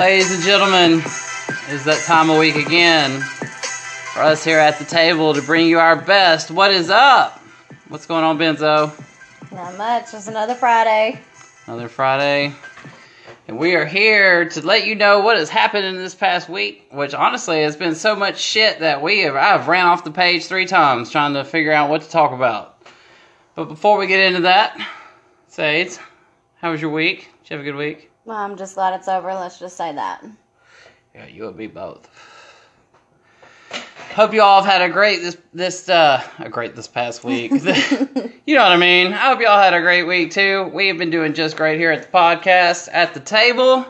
Ladies and gentlemen, is that time of week again for us here at the table to bring you our best. What is up? What's going on, Benzo? Not much. It's another Friday. Another Friday. And we are here to let you know what has happened in this past week, which honestly has been so much shit that we have I've ran off the page three times trying to figure out what to talk about. But before we get into that, Sades, how was your week? Did you have a good week? Well, I'm just glad it's over. Let's just say that. Yeah, you and me both. Hope you all have had a great this this uh a great this past week. you know what I mean. I hope you all had a great week too. We have been doing just great here at the podcast at the table.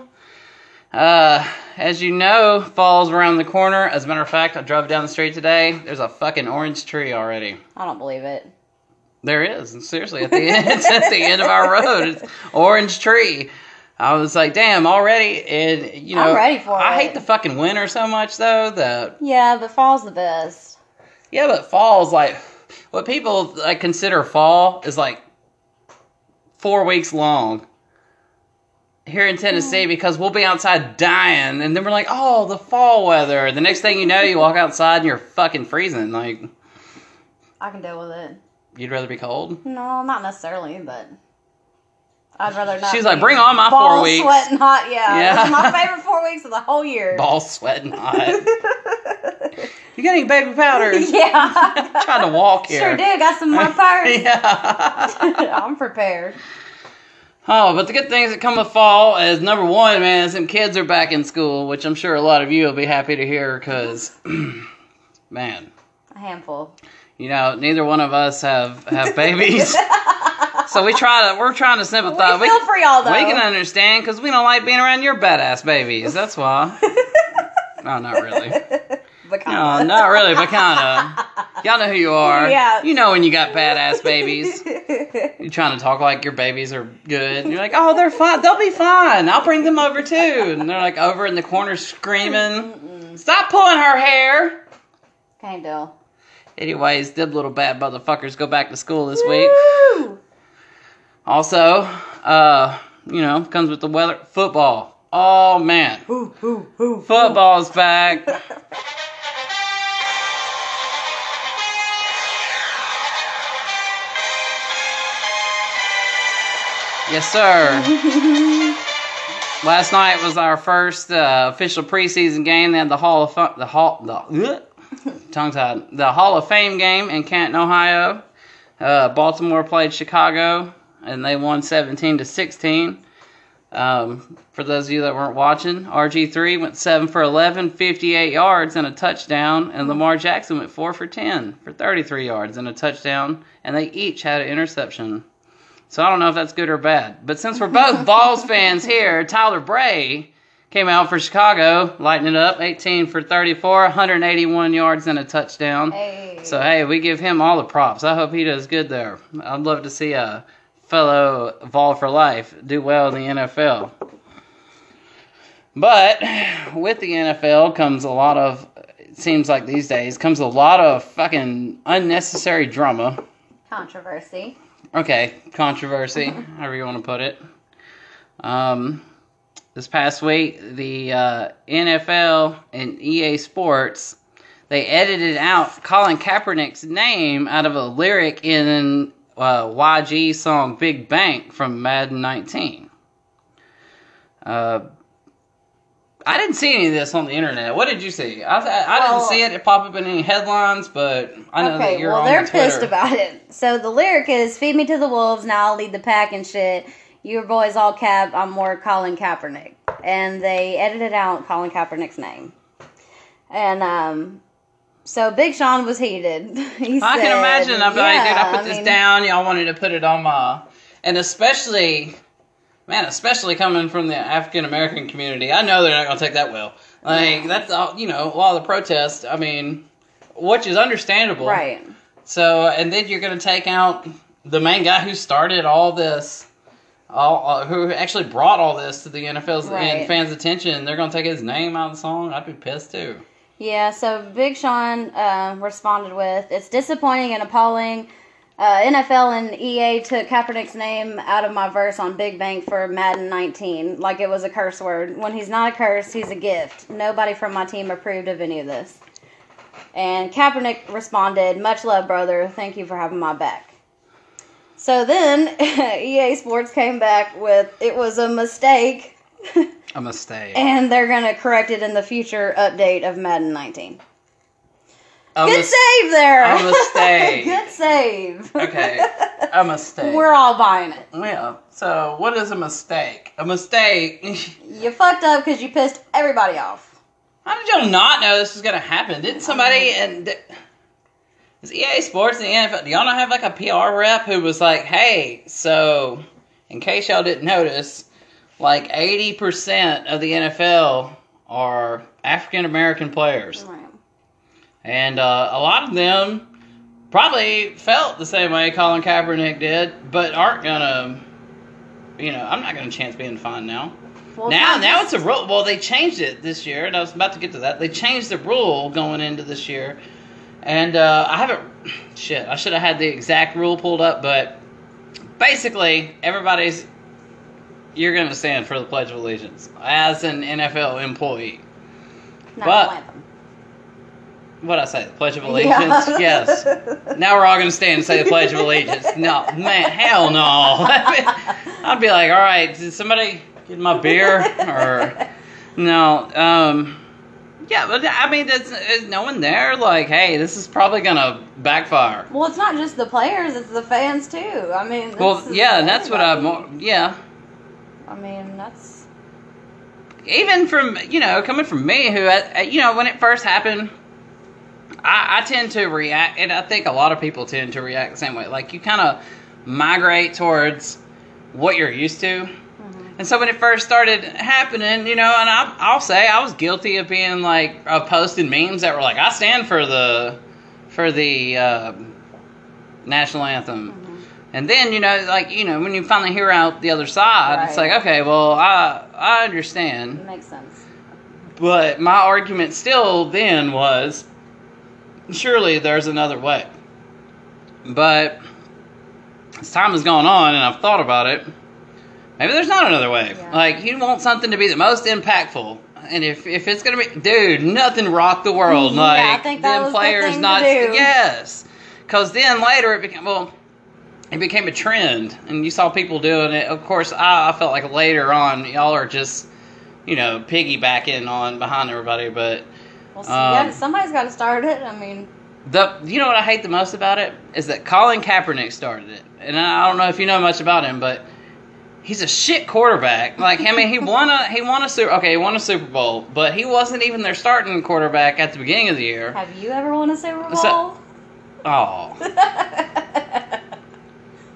Uh, as you know, fall's around the corner. As a matter of fact, I drove down the street today. There's a fucking orange tree already. I don't believe it. There is. Seriously, at the end, it's at the end of our road. It's orange tree. I was like, damn, already, and you know, I'm ready for I it. hate the fucking winter so much though. That Yeah, but fall's the best. yeah, but fall's like what people like consider fall is like four weeks long here in Tennessee mm. because we'll be outside dying, and then we're like, oh, the fall weather. The next thing you know, you walk outside and you're fucking freezing. Like I can deal with it. you'd rather be cold. No, not necessarily, but I'd rather not. She's like, "Bring on my four weeks. ball weeks." Sweating hot, yeah. Yeah. This is my favorite four weeks of the whole year. Ball sweating hot. you got any baby powders? yeah. trying to walk here. Sure do. Got some more purse. yeah. I'm prepared. Oh, but the good things that come with fall is number one, man, some kids are back in school, which I'm sure a lot of you will be happy to hear because, man, A handful. you know, neither one of us have have babies, so we try to we're trying to We sympathize. feel for y'all though. we can understand because we don't like being around your badass babies. That's why. no, not really. But No, not really, but kinda. Y'all know who you are. Yeah. You know when you got badass babies. You're trying to talk like your babies are good. And you're like, oh, they're fine. They'll be fine. I'll bring them over too. And they're like over in the corner screaming, stop pulling her hair. Kind of. Anyways, them little bad motherfuckers go back to school this week. Also, uh, you know, comes with the weather. Football. Oh, man. Woo, woo, woo. Football's back. Yes, sir. Last night was our first uh, official preseason game. They had the Hall of Fa- the Hall the tongue tied the Hall of Fame game in Canton, Ohio. Uh, Baltimore played Chicago, and they won 17 to 16. Um, for those of you that weren't watching, RG3 went 7 for 11, 58 yards and a touchdown, and Lamar Jackson went 4 for 10 for 33 yards and a touchdown, and they each had an interception. So I don't know if that's good or bad. But since we're both Vols fans here, Tyler Bray came out for Chicago, lighting it up, 18 for 34, 181 yards and a touchdown. Hey. So hey, we give him all the props. I hope he does good there. I'd love to see a fellow Vol for life do well in the NFL. But with the NFL comes a lot of it seems like these days comes a lot of fucking unnecessary drama. Controversy. Okay, controversy, however you want to put it. Um, this past week, the uh, NFL and EA Sports they edited out Colin Kaepernick's name out of a lyric in uh, YG song "Big Bank" from Madden 19. Uh, I didn't see any of this on the internet. What did you see? I, I, I Well- didn't see it pop up in any headlines, but I know that you're well on they're Twitter. pissed about it. So the lyric is "Feed me to the wolves, now I'll lead the pack and shit." Your boys all cap. I'm more Colin Kaepernick, and they edited out Colin Kaepernick's name. And um, so Big Sean was heated. He I can imagine. I'm like, dude, I yeah, put this mean, down. Y'all wanted to put it on my, and especially, man, especially coming from the African American community, I know they're not gonna take that well. Like that's all, you know, a lot of the protests. I mean, which is understandable, Right. So, and then you're gonna take out the main guy who started all this. All, uh, who actually brought all this to the NFL's and fans' attention? They're gonna take his name out of the song. I'd be pissed too. Yeah, so Big Sean uh, responded with, "It's disappointing and appalling Uh, NFL and EA took Kaepernick's name out of my verse on Big Bank for Madden 19, like it was a curse word. When he's not a curse, he's a gift. Nobody from my team approved of any of this. And Kaepernick responded, Much love, brother. Thank you for having my back. So then EA Sports came back with, It was a mistake, A mistake. and they're going to correct it in the future update of Madden 19. A Good mis- save there. a mistake. Good save. Okay. A mistake. We're all buying it. yeah. So, what is a mistake? A mistake. You fucked up because you pissed everybody off. How did y'all not know this was gonna happen? Didn't somebody um, and is EA Sports and the NFL? Do y'all not have like a PR rep who was like, "Hey, so in case y'all didn't notice, like eighty percent of the NFL are African American players, and uh, a lot of them probably felt the same way Colin Kaepernick did, but aren't gonna." You know, I'm not gonna chance being fined now. Well, now, now it's a rule. Well, they changed it this year, and I was about to get to that. They changed the rule going into this year, and uh, I haven't. Shit, I should have had the exact rule pulled up, but basically, everybody's. You're going to stand for the Pledge of Allegiance as an NFL employee. not but- What I say? The Pledge of Allegiance. Yeah. Yes. Now we're all going to stand and say the Pledge of Allegiance. No, man, hell no. I'd be like, all right, did somebody get my beer or no? Um, yeah, but I mean, there's, is no one there? Like, hey, this is probably gonna backfire. Well, it's not just the players; it's the fans too. I mean, Well, yeah, and that's what I'm. everybody. Yeah, I mean, that's even from you know coming from me, who you know when it first happened. I, I tend to react, and I think a lot of people tend to react the same way. Like you kind of migrate towards what you're used to. And so when it first started happening, you know, and I, I'll say I was guilty of being like of posting memes that were like, I stand for the for the uh, national anthem. And then you know, like you know, when you finally hear out the other side, it's like, okay, well, I I understand. makes sense. But my argument still then was surely there's another way. But as time has gone on and I've thought about it, maybe there's not another way. Yeah. Like you want something to be the most impactful. And if, if it's gonna be dude, nothing rocked the world. Yeah, like I think that them was the players thing to not do. yes. Cause then later it became well it became a trend and you saw people doing it. Of course I, I felt like later on y'all are just you know, piggybacking on behind everybody, but Well, Um, yeah, somebody's got to start it. I mean, the you know what I hate the most about it is that Colin Kaepernick started it, and I don't know if you know much about him, but he's a shit quarterback. Like I mean, he won a he won a super okay he won a Super Bowl, but he wasn't even their starting quarterback at the beginning of the year. have you ever won a Super Bowl? So- Oh,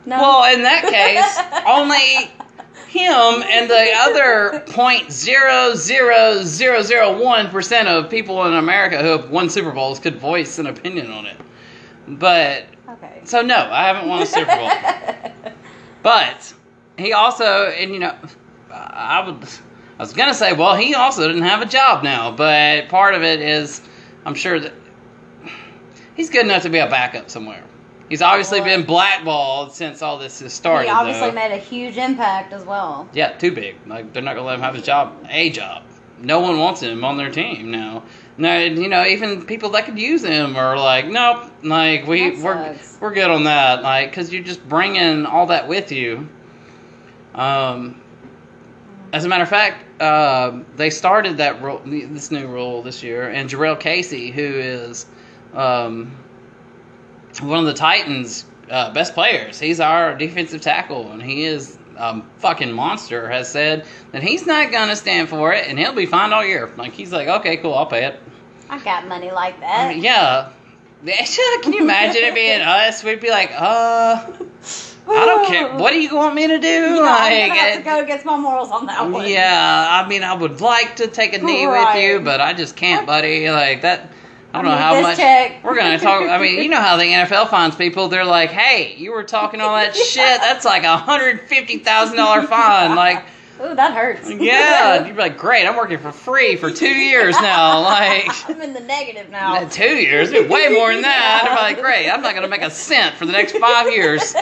no. well in that case, only him and the other point zero zero zero zero one percent of people in America who have won Super Bowls could voice an opinion on it. But okay. so no, I haven't won a Super Bowl. But he also, and you know, I would, I was gonna say, well, he also didn't have a job now, but part of it is, I'm sure that he's good enough to be a backup somewhere. He's obviously been blackballed since all this has started. he obviously though. made a huge impact as well. Yeah, too big. Like they're not gonna let him have his job, a job. No one wants him on their team now. No, you know, even people that could use him are like, nope. Like we we're we're good on that. Like, cause you're just bringing all that with you. Um, as a matter of fact, uh, they started that rule, this new rule this year, and Jurrell Casey, who is um, one of the Titans' uh, best players, he's our defensive tackle, and he is a fucking monster. Has said that he's not gonna stand for it, and he'll be fine all year. Like he's like, okay, cool, I'll pay it. I got money like I that. mean, yeah. Can you imagine it being us? We'd be like, uh, I don't care. What do you want me to do? You know, like, gonna have to go against my morals on that one. yeah, I mean, I would like to take a knee with you, but I just can't, buddy. Like that. I don't I know how much check. we're gonna talk. I mean, you know how the NFL finds people. They're like, "Hey, you were talking all that shit. That's like a hundred fifty thousand dollar fine." Like, Ooh, that hurts. Yeah, you'd be like, great, I'm working for free for two years now. Like, I'm in the negative now. two years, way more than that. I'm like, great, I'm not gonna make a cent for the next five years.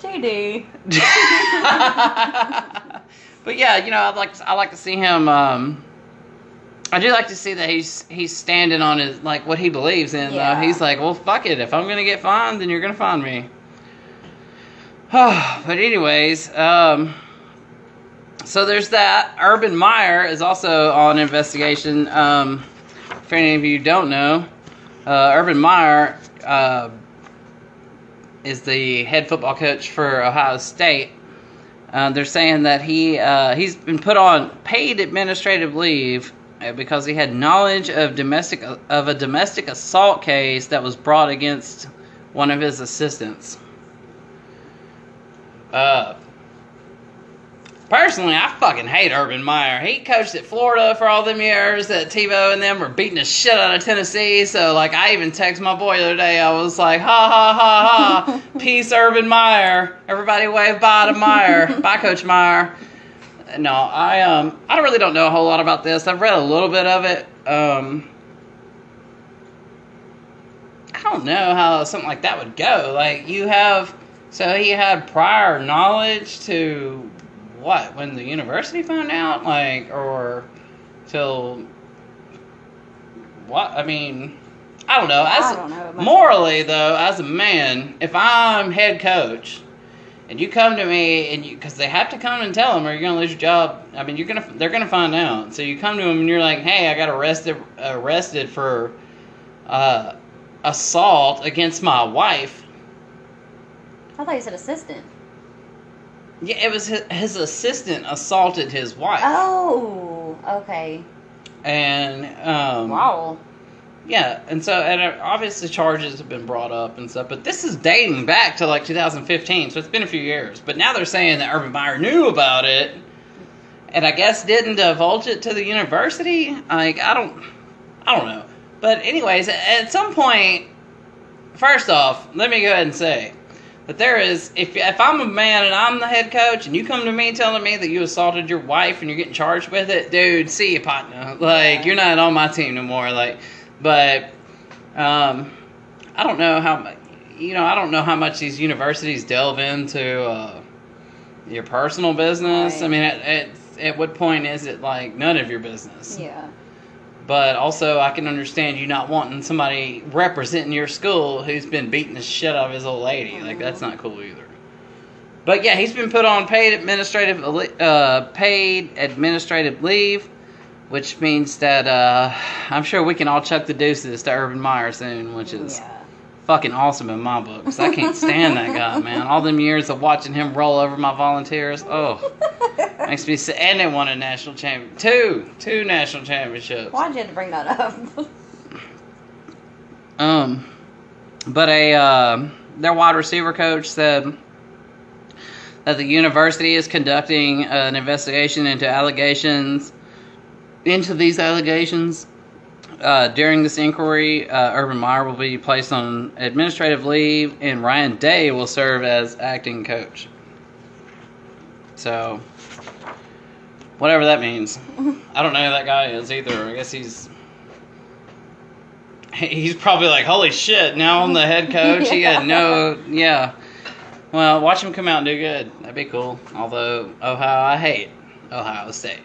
JD. but yeah, you know, I'd like I like to see him. Um, I do like to see that he's he's standing on his like what he believes in. Yeah. Uh, he's like, well, fuck it. If I'm gonna get fined, then you're gonna find me. but anyways, um, so there's that. Urban Meyer is also on investigation. Um, if any of you don't know, uh, Urban Meyer uh, is the head football coach for Ohio State. Uh, they're saying that he uh, he's been put on paid administrative leave because he had knowledge of domestic of a domestic assault case that was brought against one of his assistants. Uh, personally, I fucking hate Urban Meyer. He coached at Florida for all them years that Tebow and them were beating the shit out of Tennessee. So, like, I even text my boy the other day. I was like, ha ha ha ha, peace, Urban Meyer. Everybody wave bye to Meyer. bye, Coach Meyer. No, I um, I really don't know a whole lot about this. I've read a little bit of it. Um, I don't know how something like that would go. Like, you have, so he had prior knowledge to what when the university found out, like, or till what? I mean, I don't know. As I don't know. morally though, as a man, if I'm head coach and you come to me and you because they have to come and tell them or you're gonna lose your job. I mean, you're gonna they're gonna find out. So you come to them and you're like, hey, I got arrested arrested for uh, assault against my wife. I thought you said assistant. Yeah, it was his, his assistant assaulted his wife, Oh, okay. and um, Wow. Yeah, and so and uh, obviously charges have been brought up and stuff, but this is dating back to like 2015, so it's been a few years. But now they're saying that Urban Meyer knew about it, and I guess didn't divulge it to the university. Like I don't, I don't know. But anyways, at some point, first off, let me go ahead and say that there is if if I'm a man and I'm the head coach and you come to me telling me that you assaulted your wife and you're getting charged with it, dude, see you partner. Like Yeah. you're not on my team no more. Like, but um, I don't know how much. You know, I don't know how much these universities delve into uh, your personal business. I mean, at, at at what point is it like none of your business? Yeah. But also, I can understand you not wanting somebody representing your school who's been beating the shit out of his old lady. Like that's not cool either. But yeah, he's been put on paid administrative uh, paid administrative leave, which means that uh, I'm sure we can all chuck the deuces to Urban Meyer soon, which is Yeah. fucking awesome in my book. 'cause I can't stand that guy, man. All them years of watching him roll over my volunteers, oh, makes me sick. And they won a national champion, two, two national championships. Why'd you have to bring that up? Um, but a uh, their wide receiver coach said that the university is conducting an investigation into allegations into these allegations. Uh, during this inquiry, uh, Urban Meyer will be placed on administrative leave, and Ryan Day will serve as acting coach. So, whatever that means, I don't know who that guy is either. I guess he's he's probably like, holy shit, now I'm the head coach. He had no, yeah. Well, watch him come out and do good. That'd be cool. Although, Ohio, I hate Ohio State.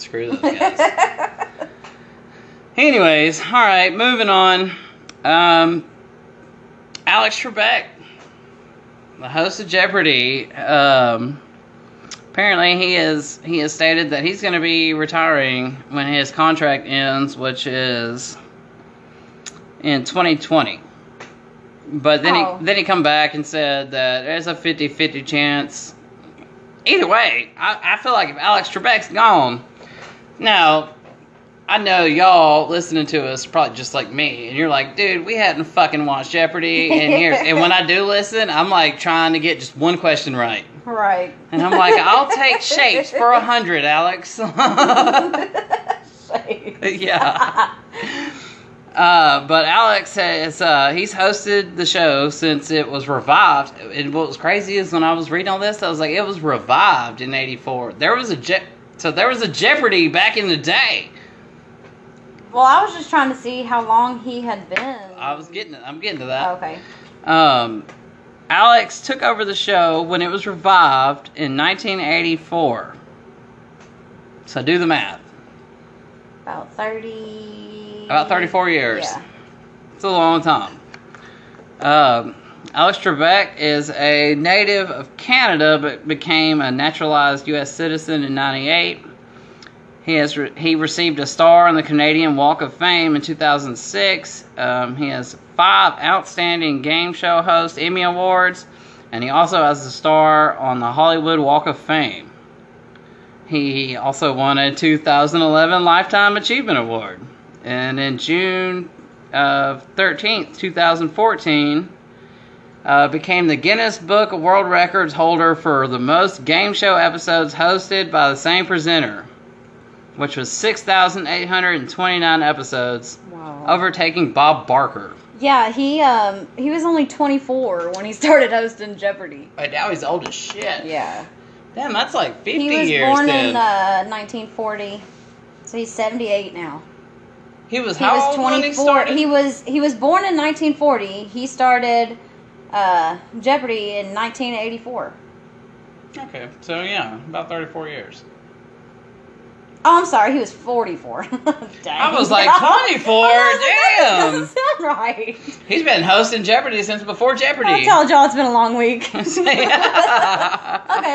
Screw those guys. Anyways, all right, moving on. Um, Alex Trebek, the host of Jeopardy, um, apparently he is he has stated that he's going to be retiring when his contract ends, which is in 2020. But then Oh. he then he come back and said that there's a 50-50 chance. Either way, I, I feel like if Alex Trebek's gone, now I know y'all listening to us probably just like me, and you're like, dude, we hadn't fucking watched Jeopardy in years. and when I do listen, I'm like trying to get just one question right. right. And I'm like, I'll take shapes for a hundred, Alex. Shapes. yeah. Uh, but Alex has uh, he's hosted the show since it was revived. And what was crazy is when I was reading all this, I was like, it was revived in '84. There was a Je- so there was a Jeopardy back in the day. Well, I was just trying to see how long he had been. I was getting I'm getting to that. Okay. Um, Alex took over the show when it was revived in 1984. So do the math. About 30. About 34 years. Yeah. It's a long time. Um, Alex Trebek is a native of Canada, but became a naturalized U.S. citizen in '98. He has re- he received a star on the Canadian Walk of Fame in 2006. Um, he has five outstanding game show host Emmy awards, and he also has a star on the Hollywood Walk of Fame. He also won a 2011 Lifetime Achievement Award. And in June of 13th, 2014, uh, became the Guinness Book of World Records holder for the most game show episodes hosted by the same presenter, which was 6,829 episodes, Wow. overtaking Bob Barker. Yeah, he um he was only 24 when he started hosting Jeopardy. But now he's old as shit. Yeah. Damn, that's like 50 years. He was years born then. in uh, 1940. So he's 78 now. he was He how was old when he 24. started? He was he was born in 1940. He started uh, Jeopardy in 1984. Okay, so yeah, about 34 years. Oh, I'm sorry. He was 44. Dang. I was like, 24? I that Damn. Doesn't sound right. He's been hosting Jeopardy since before Jeopardy. I told y'all it's been a long week. okay,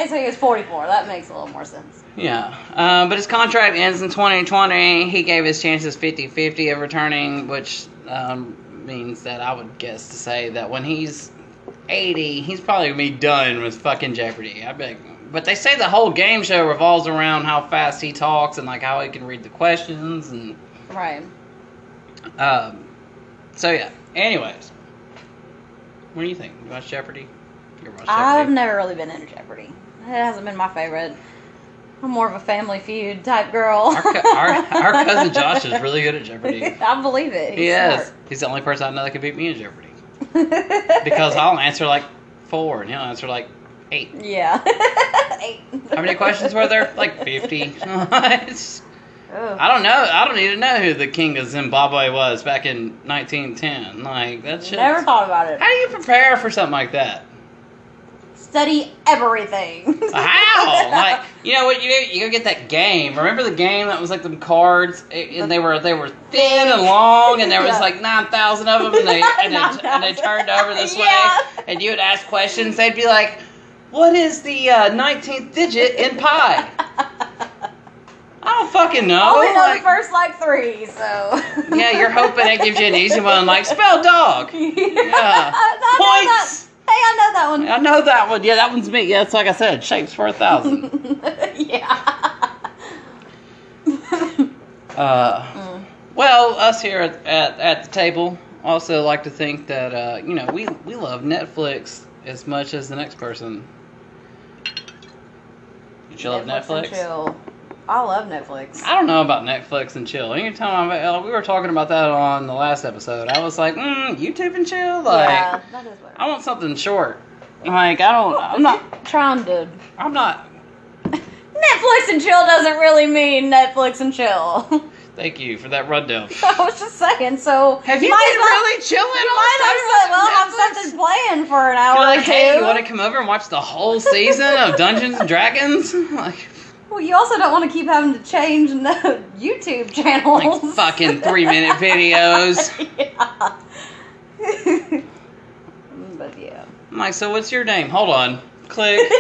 so he was 44. That makes a little more sense. Yeah. Um, but his contract ends in 2020. He gave his chances 50 50 of returning, which um, means that I would guess to say that when he's 80, he's probably to be done with fucking Jeopardy. I bet. But they say the whole game show revolves around how fast he talks and like how he can read the questions and Right. um, so yeah. Anyways, what do you think? You watch Jeopardy? You watch I've never really been into Jeopardy. It hasn't been my favorite. I'm more of a Family Feud type girl. Our, co- our, our cousin Josh is really good at Jeopardy. I believe it. He He's is. He's the only person I know that can beat me in Jeopardy. Because I'll answer like four and he'll answer like eight. Yeah. Eight. How many questions were there? Like 50. It's- I don't know. I don't even know who the king of Zimbabwe was back in 1910. Like, that shit. Never thought about it. How do you prepare for something like that? Study everything. How? like, you know what? You you go get that game. Remember the game that was like them cards, and they were they were thin and long, and there was Yeah. like nine thousand of them, and they and they, and they turned over this Yeah. way, and you would ask questions. They'd be like, "What is the uh, nineteenth digit in pi?" I don't fucking know. Only know Like, the first like three, so. yeah, you're hoping it gives you an easy one, like spell dog. yeah. Yeah. I know that. Points. Hey, I know that one. I know that one. Yeah, that one's me. Yeah, it's like I said, shapes for a thousand. yeah. Uh, Mm. well, us here at, at, at the table also like to think that uh, you know we we love Netflix as much as the next person. Did you love and Netflix? I love Netflix. I don't know about Netflix and chill. Anytime I, uh, we were talking about that on the last episode, I was like, mm, YouTube and chill. Like, yeah, that is what. I want something short. Like, I don't. I'm not. trying to. I'm not. Netflix and chill doesn't really mean Netflix and chill. Thank you for that rundown. I was just saying. So Have you might been well- really chilling? You on might as well, have something playing for an hour You're like, or two. hey, you want to come over and watch the whole season of Dungeons and Dragons? Like, Well, you also don't want to keep having to change the YouTube channels. like fucking three minute videos. yeah. but yeah. I'm like, so what's your name? Hold on. Click.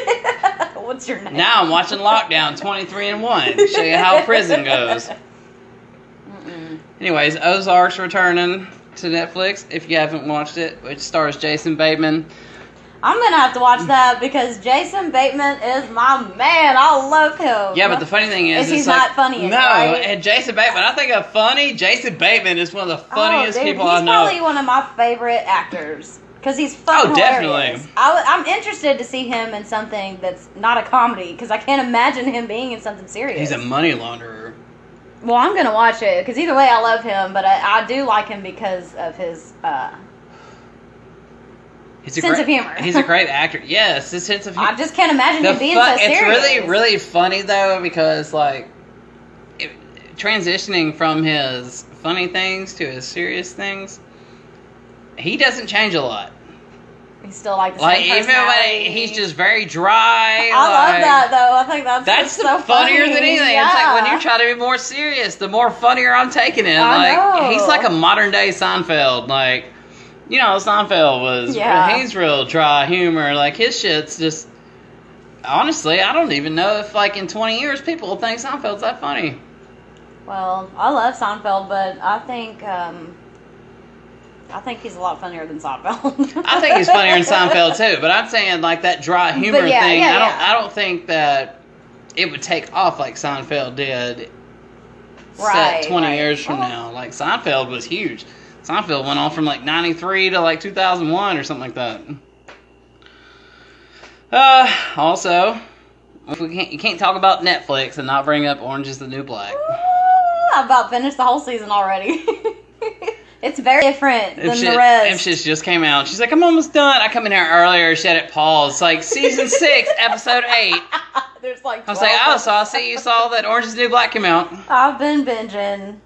What's your name? Now I'm watching Lockdown 23 and 1. Show you how prison goes. Mm-mm. Anyways, Ozark's returning to Netflix if you haven't watched it, which stars Jason Bateman. I'm gonna have to watch that because Jason Bateman is my man. I love him. Yeah, but the funny thing is, Is he's like- not funny No, right? and Jason Bateman. I think of funny. Jason Bateman is one of the funniest oh, dude, people I know. He's probably one of my favorite actors because he's fucking Oh, definitely. I, am interested to see him in something that's not a comedy because I can't imagine him being in something serious. He's a money launderer. Well, I'm gonna watch it because either way, I love him, but I, I do like him because of his. Uh, He's a Sense great, of humor. He's a great actor. Yes, his sense of humor. I just can't imagine The him being fu- so serious. it's really really funny though because like it, transitioning from his funny things to his serious things, he doesn't change a lot. He's still like the Like same even when he's just very dry. I love that though. I think that's That's so the funnier funny. than anything. Yeah. It's like when you try to be more serious, the more funnier I'm taking it. I like know. he's like a modern day Seinfeld. Like you know, Seinfeld was Yeah. he's real dry humor. Like his shit's just honestly, I don't even know if like in 20 years people will think Seinfeld's that funny. Well, I love Seinfeld, but I think um, I think he's a lot funnier than Seinfeld. I think he's funnier than Seinfeld too, but I'm saying like that dry humor yeah, thing. yeah, I don't. I don't think that it would take off like Seinfeld did. Right, set 20 right. years from Well- now. Like Seinfeld was huge. Seinfeld went on from like 93 to like 2001 or something like that. Uh, also, if we can't, you can't talk about Netflix and not bring up Orange is the New Black. I've about finished the whole season already. it's very different than If the rest. shit just came out, she's like, I'm almost done. I come in here earlier, she had it paused. Like season six, episode eight. There's like. I was like, oh, so I see you saw that Orange is the New Black came out. I've been binging.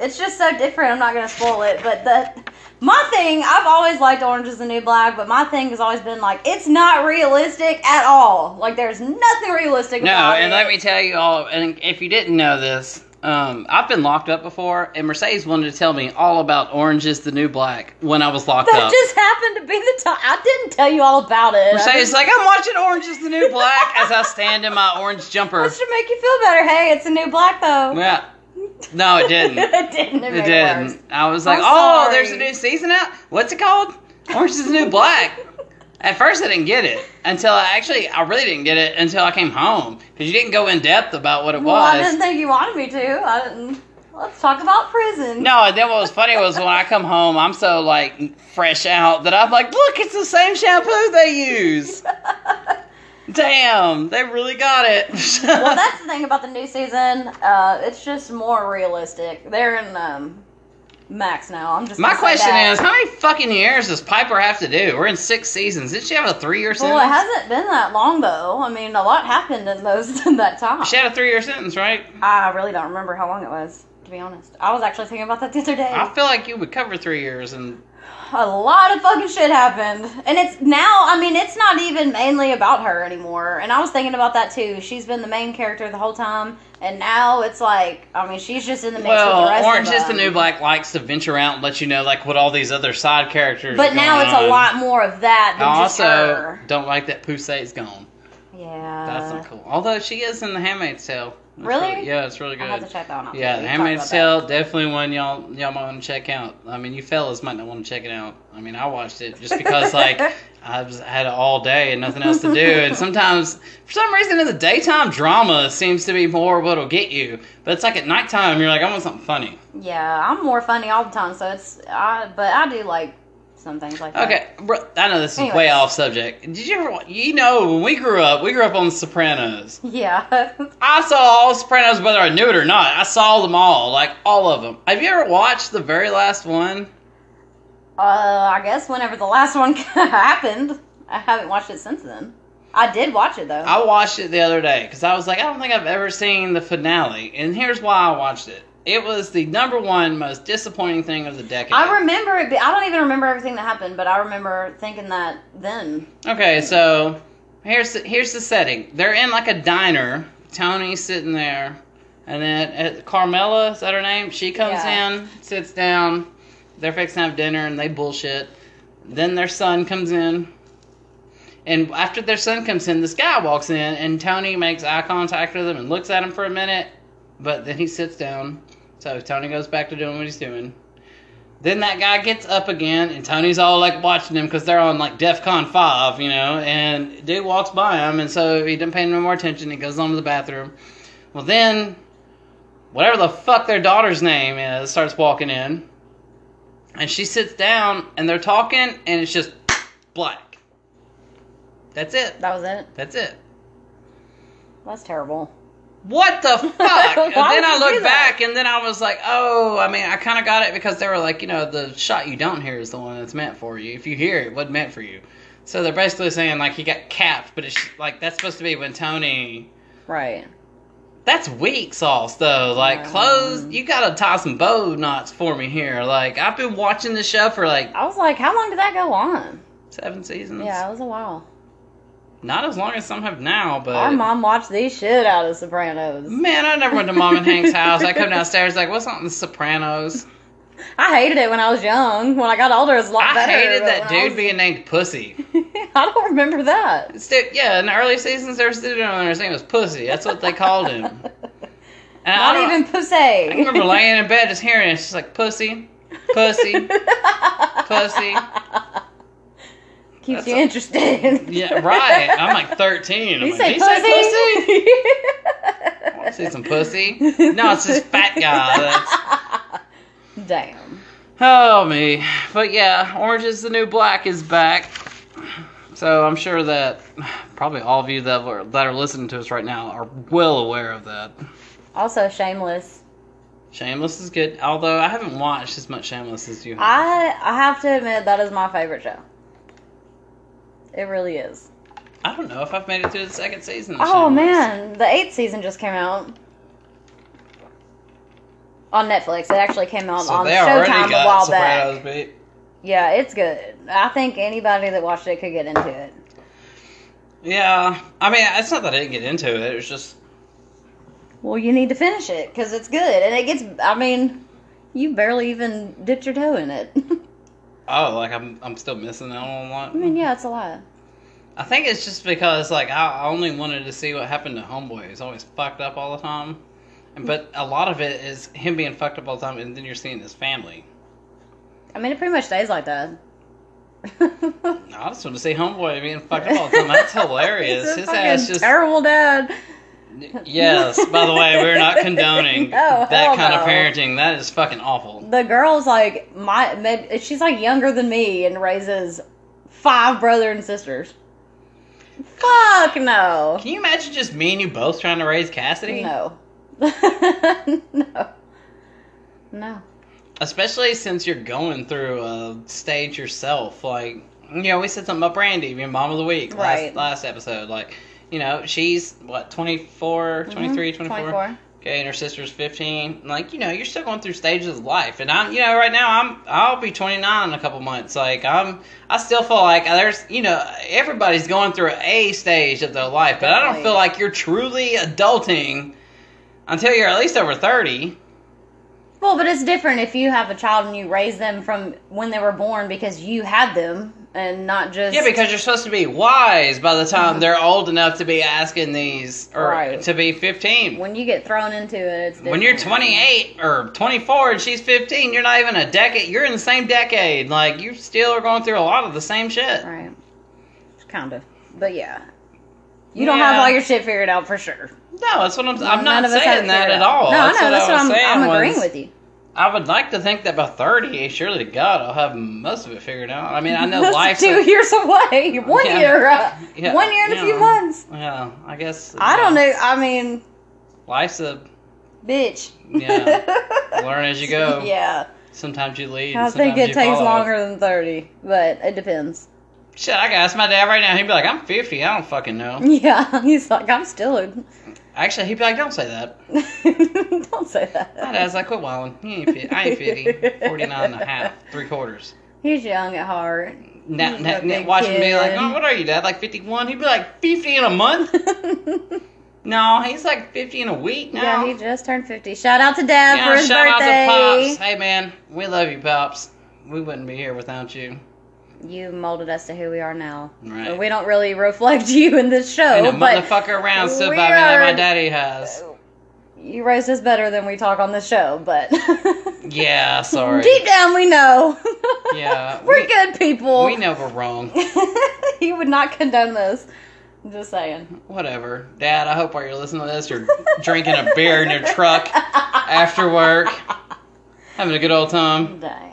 It's just so different. I'm not gonna spoil it, but the my thing. I've always liked Orange Is the New Black, but my thing has always been like it's not realistic at all. Like there's nothing realistic No, and it. let me tell you all, and if you didn't know this, um, I've been locked up before, and Mercedes wanted to tell me all about Orange is the New Black when I was locked that up. just happened to be the time. I didn't tell you all about it. Mercedes like, I'm watching Orange is the New Black as I stand in my orange jumper. That should make you feel better. Hey, it's a new black though. Yeah. No, it didn't. it didn't. It, It didn't. worse. I was like, I'm oh, sorry. there's a new season out? What's it called? Orange is the New Black. At first, I didn't get it until I actually, I really didn't get it until I came home because you didn't go in depth about what it Well, I didn't think you wanted me to. I didn't. Let's talk about prison. No, and then what was funny was when I come home, I'm so like fresh out that I'm like, look, it's the same shampoo they use. Damn, they really got it. well, that's the thing about the new season. Uh, it's just more realistic. They're in um, Max now. I'm just. My question is, how many fucking years does Piper have to do? We're in six seasons. Did she have a three-year sentence? Well, it hasn't been that long though. I mean, a lot happened in those in that time. She had a three-year sentence, right? I really don't remember how long it was. To be honest, I was actually thinking about that the other day. I feel like you would cover three years, and a lot of fucking shit happened. And it's now, I mean, it's not even mainly about her anymore. And I was thinking about that too. She's been the main character the whole time. And now it's like, I mean, she's just in the mix with the well, rest Orange of is the. New Black likes to venture out and let you know like what all these other side characters. But now it's a lot more of that than I just also her. don't like that Poussey's gone. Yeah. That's not cool. Although she is in The Handmaid's Tale. It's Really? yeah, it's really I have to good. check that one out. Yeah. The Handmaid's Tale definitely one y'all y'all might want to check out. I mean, you fellas might not want to check it out. I mean, I watched it just because like I was had it all day and nothing else to do, and sometimes for some reason in the daytime drama seems to be more what'll get you, but it's like at nighttime you're like I want something funny. Yeah, I'm more funny all the time, so it's. I, but I do like some things like that. Okay, I know this is way off subject. Did you ever? You know, when we grew up, we grew up on The Sopranos. Yeah. I saw all Sopranos whether I knew it or not. I saw them all, like all of them. Have you ever watched the very last one? uh, I guess whenever the last one happened, I haven't watched it since then. I did watch it though. I watched it the other day because I was like, I don't think I've ever seen the finale, and here's why I watched it. It was the number one most disappointing thing of the decade. I remember it. I don't even remember everything that happened, but I remember thinking that then. Okay, so here's the, here's the setting. They're in like a diner. Tony's sitting there, and then uh, Carmela is that her name? She comes Yeah. in, sits down. They're fixing to have dinner, and they bullshit. Then their son comes in, and after their son comes in, this guy walks in, and Tony makes eye contact with him and looks at him for a minute, but then he sits down. So Tony goes back to doing what he's doing. Then that guy gets up again, and Tony's all like watching him because they're on like DEF CON 5, you know, and dude walks by him, and so he didn't pay no more attention. He goes on to the bathroom. Well, then, whatever the fuck their daughter's name is starts walking in, and she sits down, and they're talking, and it's just black. That's it. That was it. That's it. That's terrible. What the fuck? and then I looked back and then I was like, oh, I mean, I kind of got it because they were like, you know, the shot you don't hear is the one that's meant for you. If you hear it, it wasn't meant for you. So they're basically saying like he got capped, but it's like that's supposed to be when Tony. Right. That's weak sauce though. Like Um. clothes, you gotta tie some bow knots for me here. Like I've been watching the show for like I was like, how long did that go on? seven seasons. Yeah, it was a while. Not as long as some have now, but Our mom watched the shit out of Sopranos. man, I never went to Mom and Hank's house. I come downstairs like, what's on the Sopranos? I hated it when I was young. When I got older, it was a lot I better. hated that dude was- being named Pussy. I don't remember that. It's dude- yeah, in the early seasons, there was a dude on there. His name was Pussy. That's what they called him. And I Not even pussy. I remember laying in bed just hearing it. It's just like pussy, pussy. pussy. Keeps That's you a- interested. Yeah, right. I'm like 13. I'm You like, say "Did he say pussy? pussy? I want to see some pussy. No, it's this fat guy. That's, Damn. oh me. But yeah, Orange is the New Black is back. So I'm sure that probably all of you that are, that are listening to us right now are well aware of that. Also, Shameless. Shameless is good, although I haven't watched as much Shameless as you have. I I have to admit that is my favorite show. It really is. I don't know if I've made it through the second season. Of Oh man, the eighth season just came out on Netflix. It actually came out So on Showtime a while Sopranos back. beat. Yeah, it's good. I think anybody that watched it could get into it. Yeah, I mean, it's not that I didn't get into it. It was just Well, you need to finish it because it's good, and it gets. I mean, you barely even dipped your toe in it. oh, like I'm I'm still missing out on a lot. I mean, yeah, it's a lot. I think it's just because like I only wanted to see what happened to Homeboy. He's always fucked up all the time, and but a lot of it is him being fucked up all the time, and then you're seeing his family. I mean, it pretty much stays like that. I just want to see Homeboy being fucked up all the time. That's hilarious. His ass just terrible dad. yes. By the way, we're not condoning No, that kind of parenting. That is fucking awful. The girl's like my, she's like younger than me and raises five brother and sisters. Fuck no, Can you imagine just me and you both trying to raise Cassidy? no, no, no. Especially since you're going through a stage yourself. Like, you know, we said something about Brandy, being mom of the week Right. last, last episode. Like, you know, she's, what, 24, mm-hmm. 23, 24? 24. Okay, and her sister's 15. Like, you know, you're still going through stages of life. And I'm, you know, right now, I'm, I'll be 29 in a couple months. Like, I'm, I still feel like there's, you know, everybody's going through a stage of their life. But I don't feel like you're truly adulting until you're at least over 30. Well, but it's different if you have a child and you raise them from when they were born because you had them and not just Yeah, because you're supposed to be wise by the time they're old enough to be asking these, or Right. to be 15. when you get thrown into it, it's. When you're 28 or 24 and she's 15, you're not even a decade. You're in the same decade. Like you still are going through a lot of the same shit. right, kind of, but yeah, you don't have all your shit figured out for sure. No, that's what I'm. I'm not of us have saying that at all. No, that's I know. what That's I what I'm. saying. I'm agreeing was- with you. I would like to think that by 30, surely to God, I'll have most of it figured out. I mean, I know life's. two a- years away. One Yeah. year. Uh, Yeah, One year and a few months. yeah, I guess. I don't know. I mean, Life's a bitch. Yeah. learn as you go. Yeah. Sometimes you lead. I think it takes follow. longer than 30, but it depends. Shit, I gotta ask my dad right now. He'd be like, I'm 50. I don't fucking know. Yeah, he's like, I'm still a. Actually, he'd be like, don't say that. Don't say that. My dad's like, quit wilding. He ain't 50. I ain't 50. 49 and a half. Three quarters. He's young at heart. Now, He's now, watch him be like, oh, what are you, dad? Like 51? He'd be like, 50 in a month? No, he's like 50 in a week now. yeah, he just turned 50. Shout out to Dad Yeah, for his shout birthday. out to Pops. Hey, man, we love you, Pops. We wouldn't be here without you. You molded us to who we are now. Right. We don't really reflect you in this show, Oh, but motherfucker around stood by me like my daddy has. you raised us better than we talk on the show. But Yeah, sorry. deep down, we know. Yeah, we're we- good people. We know we're wrong. he would not condone this. I'm just saying. Whatever. Dad, I hope while you're listening to this, you're drinking a beer in your truck after work, having a good old time, Dang.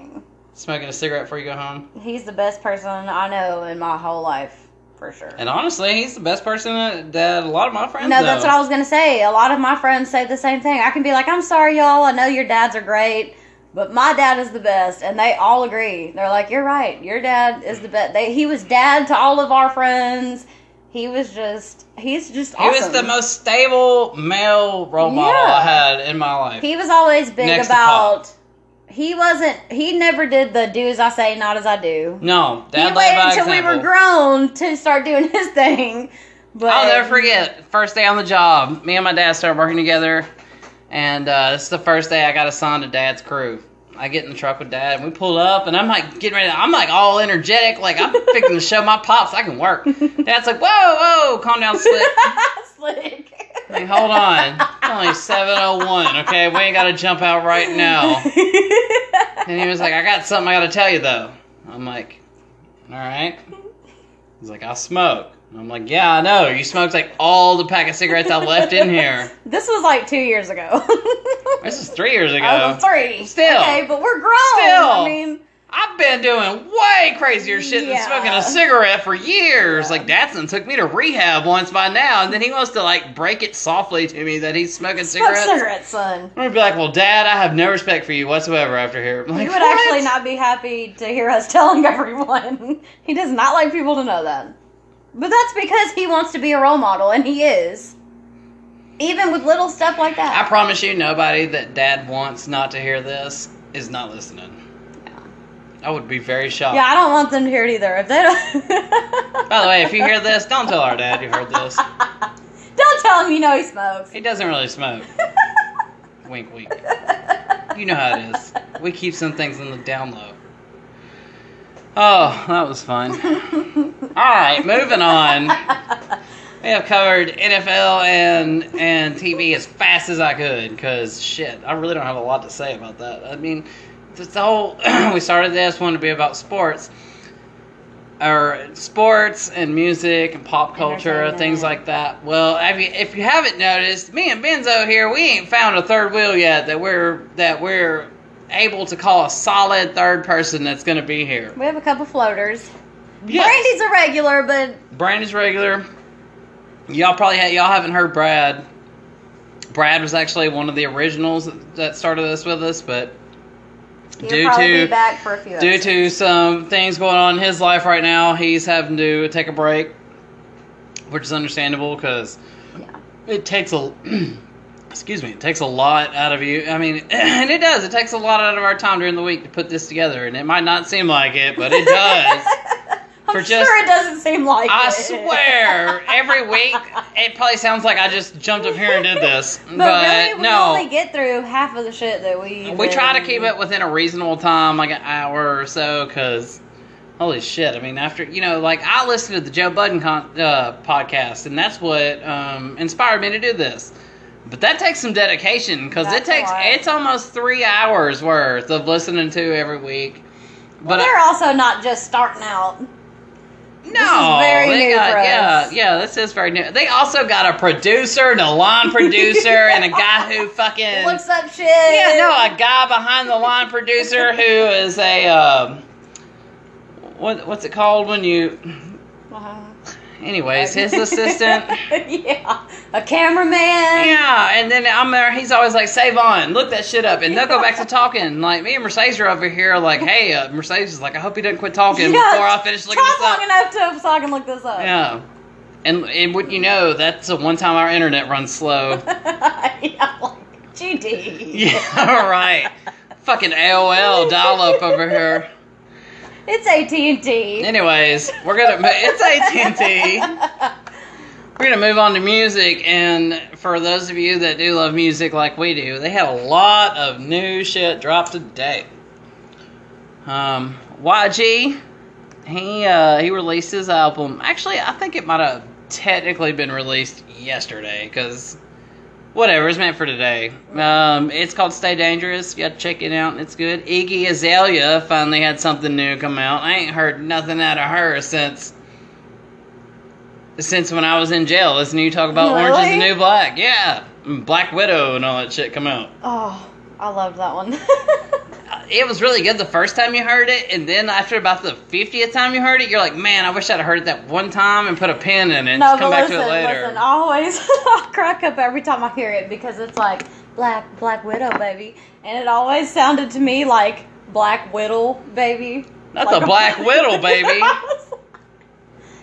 Smoking a cigarette before you go home. He's the best person I know in my whole life. for sure. And honestly, he's the best person that, that a lot of my friends No, know. that's what I was gonna say. A lot of my friends say the same thing. I can be like, I'm sorry, y'all. I know your dads are great, but my dad is the best, and they all agree. They're like, you're right. Your dad is the best. They, he was dad to all of our friends. He was just, he's just He was the most stable male role model Yeah. I had in my life. He was always big Next about. He wasn't. He never did the do as I say, not as I do. no, He waited until we were grown to start doing his thing. But I'll never forget first day on the job. Me and my dad started working together, and uh, this is the first day I got assigned to Dad's crew. I get in the truck with Dad, and we pull up, and I'm like getting ready. I'm like all energetic, like I'm fixing to show my pops I can work. Dad's like, "Whoa, whoa, calm down, slick." Slick. Like, hold on, it's only seven oh one. Okay, we ain't got to jump out right now. And he was like, I got something I got to tell you though. I'm like, all right. He's like, I smoke. I'm like, yeah, I know. You smoked like all the pack of cigarettes I left in here. This was like two years ago. This is three years ago. Oh, three. Still. Okay, but we're grown. Still. I mean, I've been doing way crazier shit than Yeah. smoking a cigarette for years. Yeah. Like Datsun took me to rehab once by now, and then he wants to like break it softly to me that he's smoking smoke cigarettes. cigarettes, son. I'm gonna be like, well, Dad, I have no respect for you whatsoever after here. I'm like, He would "What?" actually not be happy to hear us telling everyone. he does not like people to know that. But that's because he wants to be a role model, and he is. Even with little stuff like that. I promise you, nobody that Dad wants not to hear this is not listening. I would be very shocked. yeah, I don't want them to hear it either. If they don't. By the way, if you hear this, don't tell our dad you heard this. don't tell him you know he smokes. He doesn't really smoke. wink, wink. You know how it is. We keep some things in the down low. Oh, that was fun. All right, moving on. We have covered NFL and and TV as fast as I could because shit, I really don't have a lot to say about that. I mean, it's the whole we started this one to be about sports, or sports and music and pop culture, things like that. Well, I mean, if you haven't noticed, me and Benzo here, we ain't found a third wheel yet that we're that we're able to call a solid third person that's going to be here. We have a couple floaters. Yes. Brandy's a regular, but Brandon's regular. Y'all probably ha- y'all haven't heard Brad. Brad was actually one of the originals that started this with us, but he'll Due to- be back for a few due to some things going on in his life right now, he's having to take a break, which is understandable because Yeah. it takes a excuse me, it takes a lot out of you. I mean, and it does. It takes a lot out of our time during the week to put this together, and it might not seem like it, but it does. I'm for just- sure it doesn't seem like I it. swear, every week it probably sounds like I just jumped up here and did this, but, But, really, we no. only get through half of the shit that we. we try to keep it within a reasonable time, like an hour or so, because holy shit! I mean, after you know, like I listened to the Joe Budden con- uh, podcast, and that's what um, inspired me to do this. But that takes some dedication because it takes it's almost three hours worth of listening to every week. But I- they're also not just starting out. No, very they new got, yeah, yeah. This is very new. They also got a producer, and a line producer, and a guy who fucking Looks up shit. yeah, no, a guy behind the line producer who is a um, what what's it called when you? Uh-huh. Anyways, his assistant. yeah, a cameraman. Yeah, and then I'm there. He's always like, "Save on, look that shit up," and they'll go back to talking. Like me and Mercedes are over here, like, "Hey, uh, Mercedes is like, I hope he doesn't quit talking Yeah, before I finish looking this up." long enough to so I can look this up. Yeah. And, and what you know, that's the one time our internet runs slow. yeah, like GD. yeah, right. Fucking AOL dial up over here. It's AT and T. Anyways, we're gonna. mo- It's AT and T. We're gonna move on to music, and for those of you that do love music like we do, they have a lot of new shit dropped today. Um, YG, he uh, he released his album. Actually, I think it might have technically been released yesterday, because whatever, it's meant for today. Um, it's called Stay Dangerous. You got to check it out. It's good. Iggy Azalea finally had something new come out. I ain't heard nothing out of her since since when I was in jail listening to you talk about Orange is the New Black. Yeah. Black Widow and all that shit come out. Oh, I loved that one. it was really good the first time you heard it, and then after about the fiftieth time you heard it, you're like, man, I wish I'd heard it that one time and put a pin in it and No, just come back listen, to it later. listen. Always I crack up every time I hear it because it's like Black Black Widow, baby, and it always sounded to me like Black Widow, baby. That's Like a Black Widow, baby.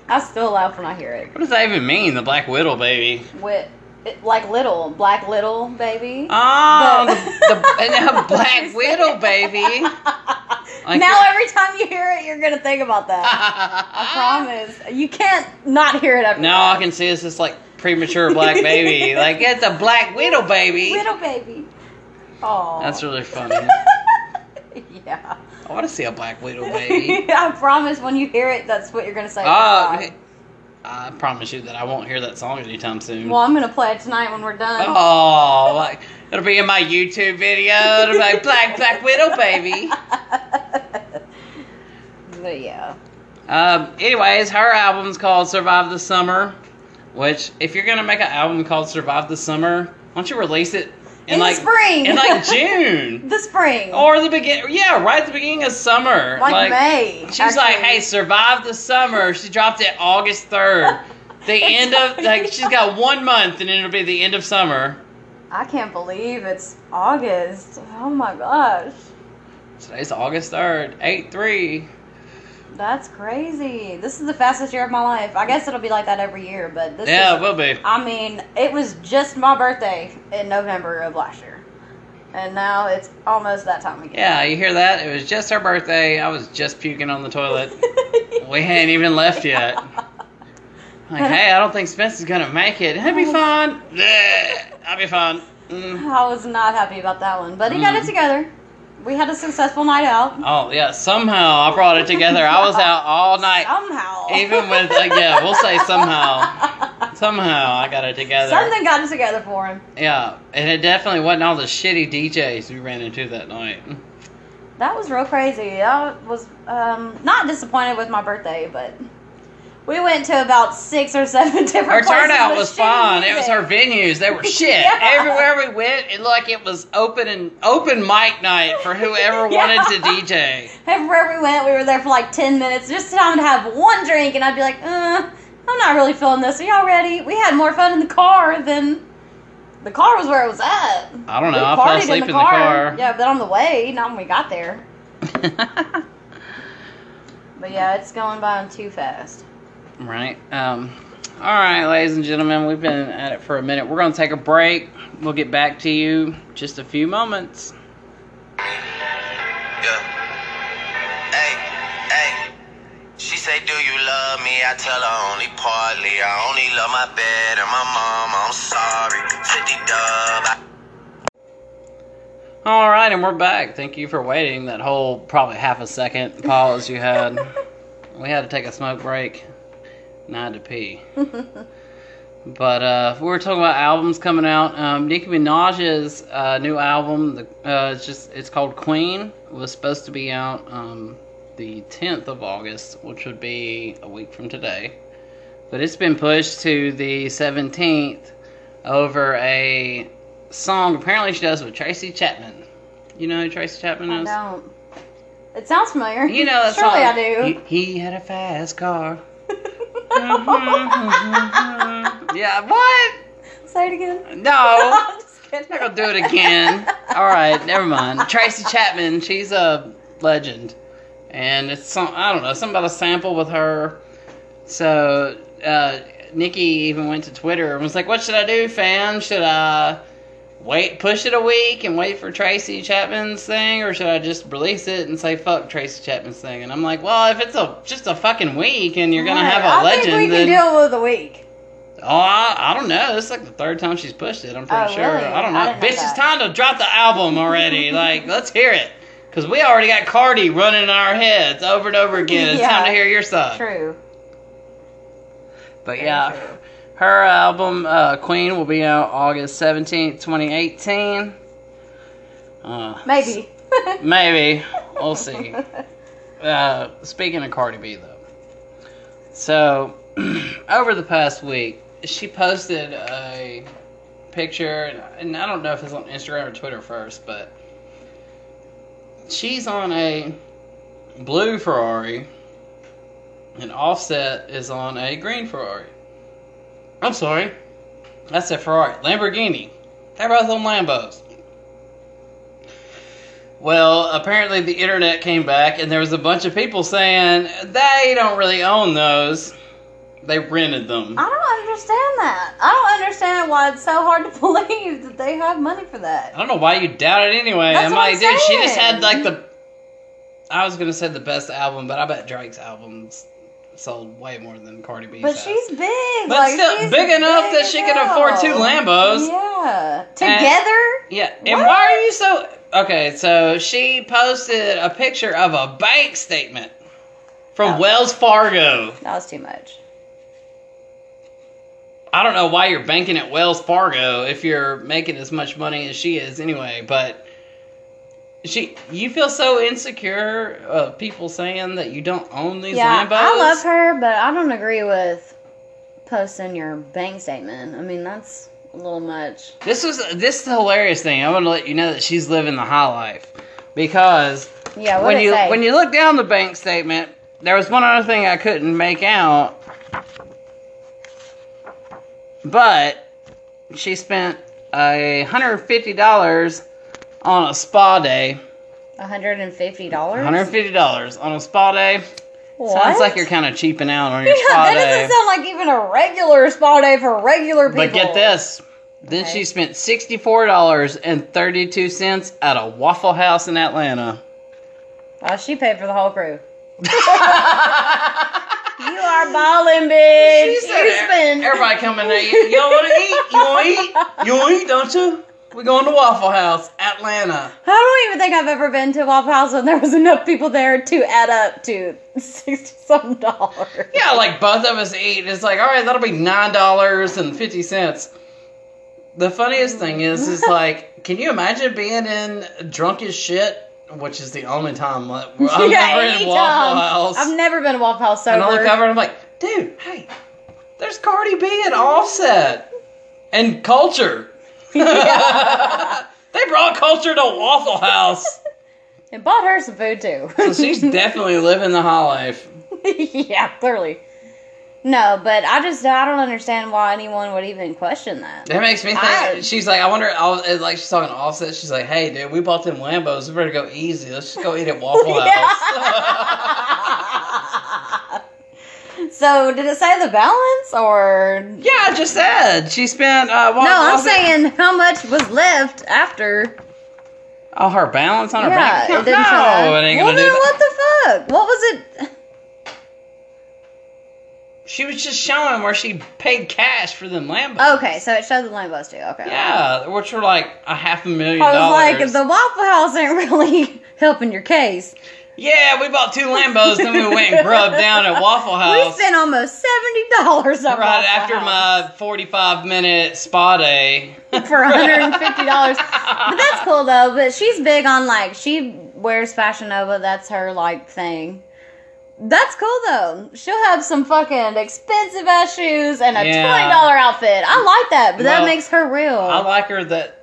I still laugh when I hear it. What does that even mean, the Black Widow, baby? With it, like little Black Little, baby. Oh, The- the, the, and a Black Widow, baby. Like now the- every time you hear it, you're gonna think about that. I promise. You can't not hear it every Now I can see it's just like premature black baby. like it's a Black Widow, baby. Little baby. Oh. That's really funny. yeah. I want to see a Black Widow, baby. I promise when you hear it, that's what you're gonna say. Oh, time. I promise you that I won't hear that song anytime soon. Well, I'm gonna play it tonight when we're done. Oh, like it'll be in my YouTube video. It'll be like Black Black Widow, baby. but yeah. Um, anyways, her album's called Survive the Summer, which if you're gonna make an album called Survive the Summer, why don't you release it in, In the like spring. in like June The spring. or the begin? Yeah, right at the beginning of summer. like, May. She's like, "Hey, survive the summer." She dropped it August third. The end of like she's got one month, and it'll be the end of summer. I can't believe it's August. Oh my gosh. Today's August third, eight three. That's crazy. This is the fastest year of my life. I guess it'll be like that every year, but this Yeah, is it will be. I mean, it was just my birthday in November of last year. And now it's almost that time again. Yeah, you hear that? It was just our birthday. I was just puking on the toilet. We hadn't even left yet. Like, hey, I don't think Spencer's gonna make it. He'll be fine. Yeah, I'll be fine. Mm. I was not happy about that one, but he got it Mm. together. We had a successful night out. Oh yeah, somehow I brought it together. I was out all night, Somehow. even with uh, yeah, we'll say somehow. Somehow I got it together. Something got it together for him. Yeah, and it definitely wasn't all the shitty DJs we ran into that night. That was real crazy. I was um, not disappointed with my birthday, but we went to about six or seven different. Our turnout was fun. It was our venues. They were shit. Yeah. Everywhere we went, it looked like it was open and open mic night for whoever Yeah. wanted to DJ. Everywhere we went, we were there for like ten minutes, just time to have one drink, and I'd be like, uh, I'm not really feeling this. Are y'all ready? We had more fun in the car than the car was where it was at. I don't know. We I fell asleep in the car. Yeah, but on the way, not when we got there. But yeah, it's going by too fast. Right. Um, all right, ladies and gentlemen, we've been at it for a minute. We're going to take a break. We'll get back to you just a few moments. Yeah. Hey, hey. She say, Do you love me? I tell her only partly. I only love my bed and my mom. I'm sorry. 50 dub. All right, and we're back. Thank you for waiting that whole probably half a second pause you had. we had to take a smoke break. I to pee. But uh, we were talking about albums coming out. Um, Nicki Minaj's uh, new album, the, uh, it's just it's called Queen, was supposed to be out um, the 10th of August, which would be a week from today. But it's been pushed to the 17th over a song apparently she does with Tracy Chapman. You know who Tracy Chapman is? I don't. It sounds familiar. You know Surely song. I do. He, he had a fast car. yeah, what? Say it again. No. I'm just kidding. I'm not gonna do it again. All right, never mind. Tracy Chapman, she's a legend, and it's some I don't know something about a sample with her. So uh, Nicki even went to Twitter and was like, "What should I do, fam? Should I wait, push it a week and wait for Tracy Chapman's thing, or should I just release it and say fuck Tracy Chapman's thing?" And I'm like, "Well, if it's a just a fucking week and you're gonna Right, have a I legend, think we then." can deal with a week. Oh, I, I don't know. It's like the third time she's pushed it. I'm pretty Oh, sure. really? I don't know. I didn't know Bitch, it's time to drop the album already. like, let's hear it. Because we already got Cardi running in our heads over and over again. It's Yeah. time to hear your song. True. But Very yeah, true. Her album, uh, Queen, will be out August 17th, 2018. Uh, Maybe. Maybe. We'll see. Uh, speaking of Cardi B, though. So, over the past week, she posted a picture, and, and I don't know if it's on Instagram or Twitter first, but she's on a blue Ferrari, and Offset is on a green Ferrari. I'm sorry, that's a Ferrari. Lamborghini. They're both on Lambos. Well, apparently the internet came back, and there was a bunch of people saying they don't really own those. They rented them. I don't understand that. I don't understand why it's so hard to believe that they have money for that. I don't know why you doubt it anyway. That's I'm what like, I'm dude, she just had like the. I was gonna say the best album, but I bet Drake's albums sold way more than Cardi B. But has. she's big. But like, still she's big enough that she can afford two. Lambos. Yeah. Together? Yeah, and What? why are you so? Okay, so she posted a picture of a bank statement from Oh. Wells Fargo. that was too much. I don't know why you're banking at Wells Fargo if you're making as much money as she is anyway, but she you feel so insecure of people saying that you don't own these yeah, Lambos. I love her, but I don't agree with posting your bank statement. I mean, that's a little much. This was this is the hilarious thing. I want to let you know that she's living the high life because Yeah, what when you say? when you look down the bank statement, there was one other thing I couldn't make out, but she spent a hundred fifty dollars on a spa day. $150? One hundred fifty dollars on a spa day. What? Sounds like you're kind of cheaping out on your Yeah, spa that day. doesn't sound like even a regular spa day for regular people. But get this. Then Okay. she spent sixty-four dollars and thirty-two cents at a Waffle House in Atlanta. Oh, she paid for the whole crew. You are balling, bitch. She said, you spend. everybody coming there. You, you want to eat? You want to eat? You want to eat? Don't you? We're going to Waffle House, Atlanta. I don't even think I've ever been to Waffle House and there was enough people there to add up to sixty some dollars. Yeah, like both of us eat. It's like, all right, that'll be nine dollars and fifty cents. The funniest thing is, is like, can you imagine being in drunk as shit? Which is the only time I'm Yeah, ever in. Waffle House. I've never been to Waffle House sober. and I look over and I'm like, dude, hey, there's Cardi B and Offset and Kulture. Yeah. they brought Kulture to Waffle House. and bought her some food too. So she's definitely living the high life. yeah, clearly. No, but I just I don't understand why anyone would even question that. That makes me think. I- she's like, I wonder. I'll, like she's talking to Offset. She's like, Hey, dude, we bought them Lambos. We better go easy. Let's just go eat at Waffle House. So did it say the balance or yeah, I just said she spent. Uh, what, No, I'm it? saying how much was left after. Oh, her balance on her yeah, bank it account. didn't show that. no, it ain't well, gonna do then that. what the fuck? What was it? She was just showing where she paid cash for them Lambos. Okay, so it showed the Lambos too. Okay. Yeah, which were like a half a million I was dollars. like, the Waffle House ain't really helping your case. Yeah, we bought two Lambos, then we went and grubbed down at Waffle House. We spent almost seventy dollars on Right Waffle after House my 45 minute spa day. for one hundred and fifty dollars. But that's cool though. But she's big on like she wears Fashion Nova. That's her like thing. That's cool though. She'll have some fucking expensive ass shoes and a Yeah. twenty dollar outfit. I like that, but that makes her real. I like her that,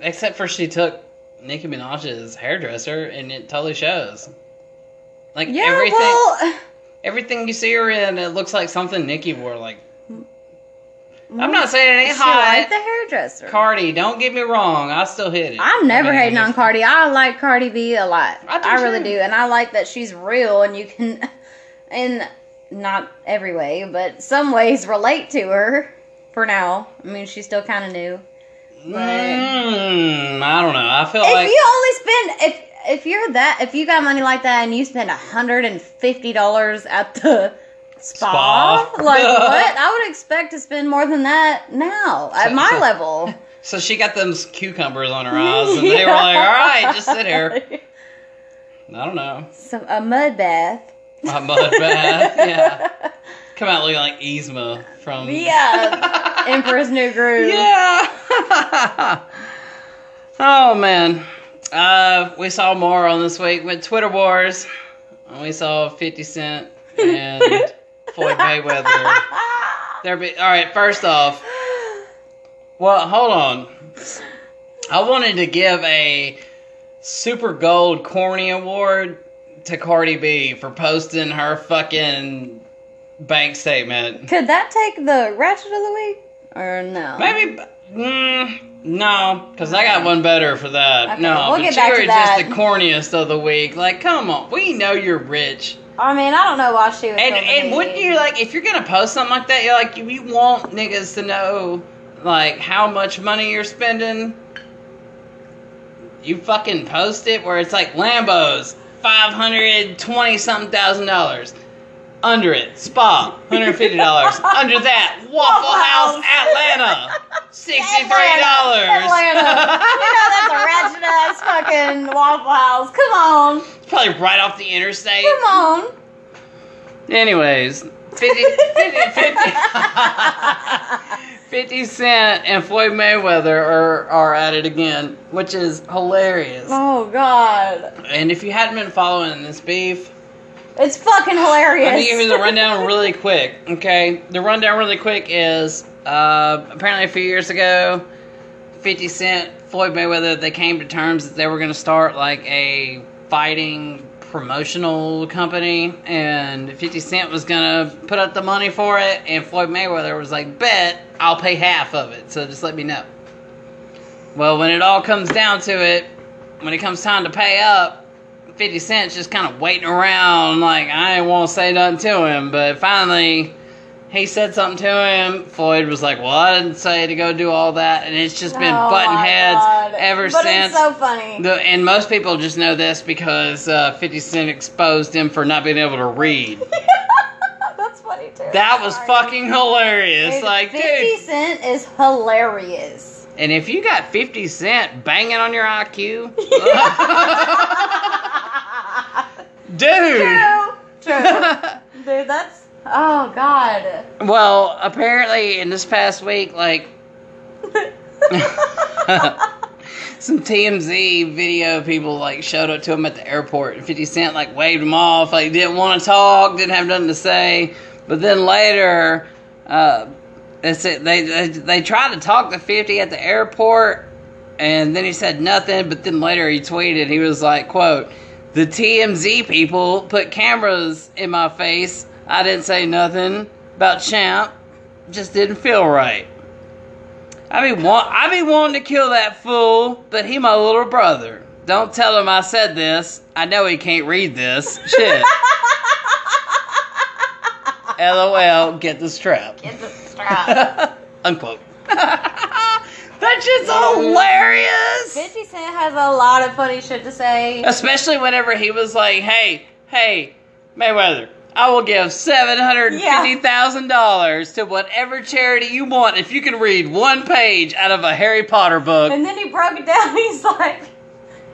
except for she took Nicki Minaj's hairdresser and it totally shows. Like yeah, everything, well, everything you see her in, it looks like something Nicki wore. Like I'm not mm, saying it ain't she hot. like the hairdresser. Cardi, don't get me wrong, I still hit it. I'm never I mean, hating on Cardi. I like Cardi B a lot. I I, really too. do, and I like that she's real, and you can, in not every way, but some ways, relate to her. For now, I mean, she's still kind of new. Mm, I don't know. I feel if like if you only spend if if you're that if you got money like that and you spend hundred and fifty dollars at the spa, Spa. like what? I would expect to spend more than that now at So- my so- level. so. She got them cucumbers on her eyes, and they were like, "All right, just sit here." I don't know. So a mud bath. A mud bath, yeah. Come out looking like Yzma from Yeah, Emperor's New Groove. Yeah. oh man. Uh, we saw more on this week with Twitter Wars. And we saw 50 Cent and Floyd Mayweather. There be all right. First off, well, hold on. I wanted to give a Super Gold Corny Award to Cardi B for posting her fucking bank statement. Could that take the Ratchet of the Week? Or no? Maybe. Mm, no, because I got one better for that. Okay, no, we'll but get back to that. just the corniest of the week. Like, come on, we know you're rich, I mean, I don't know why she was. and and wouldn't you like if you're gonna post something like that? You're like, you, you want niggas to know like how much money you're spending. You fucking post it where it's like Lambos, five hundred twenty something thousand dollars. Under it, spa, hundred fifty dollars. Under that, Waffle House. Atlanta, sixty-three dollars. Atlanta. you know that's a ratchet ass fucking Waffle House. Come on, Probably right off the interstate. come on. Anyways, 50, 50, 50, 50 Cent and Floyd Mayweather are, are at it again, which is hilarious. oh God, And if you hadn't been following this beef, it's fucking hilarious. Let me give you the rundown really quick, okay? The rundown really quick is uh, apparently a few years ago, 50 Cent, Floyd Mayweather, they came to terms that they were going to start like a fighting promotional company, and 50 Cent was going to put up the money for it, and Floyd Mayweather was like, Bet, I'll pay half of it, so just let me know. Well, when it all comes down to it, when it comes time to pay up, 50 Cent's just kind of waiting around, like, I ain't want to say nothing to him. But finally, he said something to him. Floyd was like, Well, I didn't say to go do all that. And it's just been Oh button heads God. ever but since. It's so funny. The, and most people just know this because uh, 50 Cent exposed him for not being able to read. That's funny too. That was Sorry. fucking hilarious. Dude, like, 50 dude. Cent is hilarious. And if you got 50 Cent banging on your IQ, dude. True. True. Dude, that's. Oh, God. Well, apparently in this past week, like some TMZ video people like showed up to him at the airport, and Fifty Cent like waved him off, like didn't want to talk, didn't have nothing to say. But then later, uh, they said they, they they tried to talk to Fifty at the airport, and then he said nothing. But then later he tweeted, he was like, "quote The TMZ people put cameras in my face. I didn't say nothing about Champ. Just didn't feel right." I be want I be wanting to kill that fool, but he my little brother. Don't tell him I said this. I know he can't read this. Shit. LOL, get the strap. Get the strap. Unquote. that shit's hilarious. 50 Cent has a lot of funny shit to say. Especially whenever he was like, hey, hey, Mayweather, I will give $750,000 to whatever charity you want if you can read one page out of a Harry Potter book. And then he broke it down. He's like,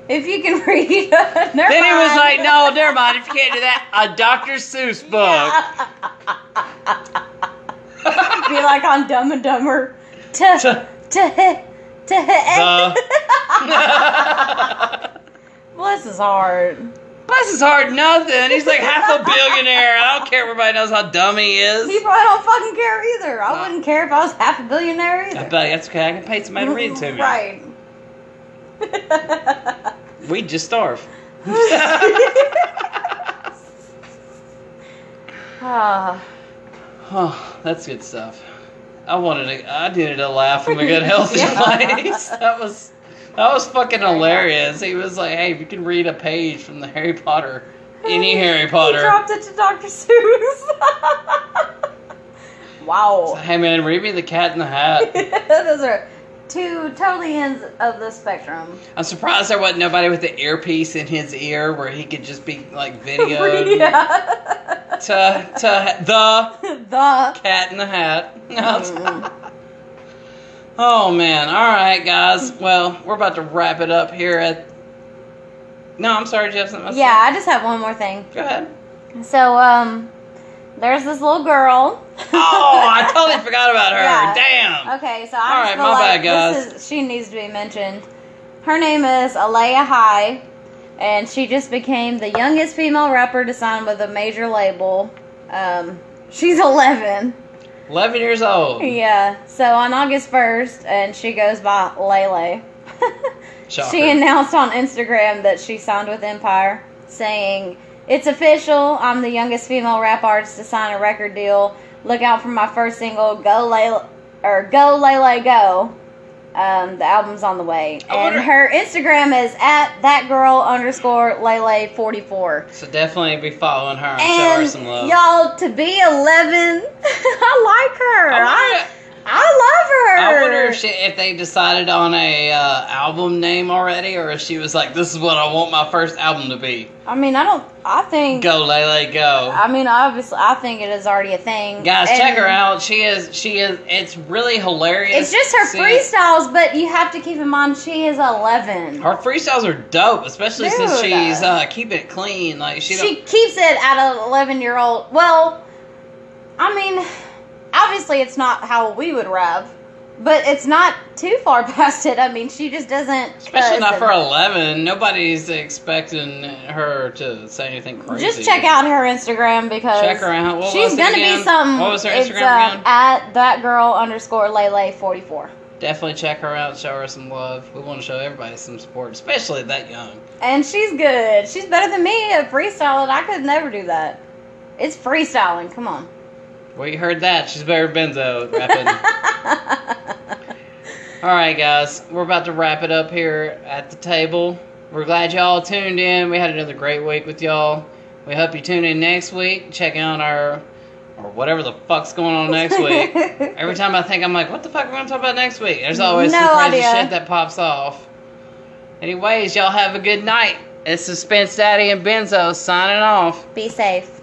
if you can read. never Then he was like, no, never mind. If you can't do that, a Dr. Seuss book. Be like on Dumb and Dumber. To, To- to, The- Bless his heart. Bless his heart, nothing. He's like half a billionaire. I don't care if everybody knows how dumb he is. He probably don't fucking care either. I wouldn't care if I was half a billionaire I bet that's okay. I can pay somebody to read it to me. Right. We'd just starve. Ah. Oh, that's good stuff. I wanted to. I needed a laugh from a good healthy Yeah. place. That was that was fucking hilarious. He was like, "Hey, if you can read a page from the Harry Potter, any Harry Potter." He Potter, dropped it to Dr. Seuss. wow. hey man, read me the Cat in the Hat." Those are two totally ends of the spectrum. I'm surprised there wasn't nobody with the earpiece in his ear where he could just be like videoed yeah. to to the the. Cat in the Hat. Mm. oh man! All right, guys. Well, we're about to wrap it up here at. No, I'm sorry, Jeff. Yeah, I just have one more thing. Go ahead. So, um, there's this little girl. Oh, I totally forgot about her. Yeah. Damn. Okay, so All I right, just feel my like bad, guys. This is, she needs to be mentioned. Her name is Alaya High, and she just became the youngest female rapper to sign with a major label. Um, she's 11. 11 years old. Yeah, so on August 1st, and she goes by Lay Lay. She announced on Instagram that she signed with Empire, saying, "It's official. I'm the youngest female rap artist to sign a record deal. Look out for my first single, Go Lay or Go Lay Lay Go." Um, the album's on the way, I and wonder- her Instagram is at that girl underscore Lay Lay forty four. So definitely be following her and, show her some love. y'all, to be eleven, I like her. I, wonder- I love her. I wonder if she, if they decided on a uh, album name already, or if she was like, "This is what I want my first album to be." I mean, I don't. I think. Go Lay Lay Go. I mean, obviously, I think it is already a thing. Guys, And check her out. She is. She is. It's really hilarious. It's just her See- freestyles, but you have to keep in mind she is eleven. Her freestyles are dope, especially since she's uh, keeping it clean. Like she, she keeps it at an eleven-year-old. Well, I mean, obviously, it's not how we would rap, but it's not too far past it. I mean, she just doesn't. Especially not for eleven. Nobody's expecting her to say anything crazy. Just check out her Instagram because Check her out. What she's gonna again? be something. What was her Instagram uh. At that girl underscore Lay Lay forty four. Definitely check her out. Show her some love. We want to show everybody some support, especially that young. And she's good. She's better than me at freestyling. I could never do that. It's freestyling. Come on. Well, you heard that. She's better Benzo rapping. All right, guys, we're about to wrap it up here at the table. We're glad y'all tuned in. We had another great week with y'all. We hope you tune in next week. Check out our or whatever the fuck's going on next week. Every time I think I'm like, what the fuck are we gonna talk about next week? There's always No some crazy idea. shit that pops off. Anyways, y'all have a good night. It's Suspense Daddy and Benzo signing off. Be safe.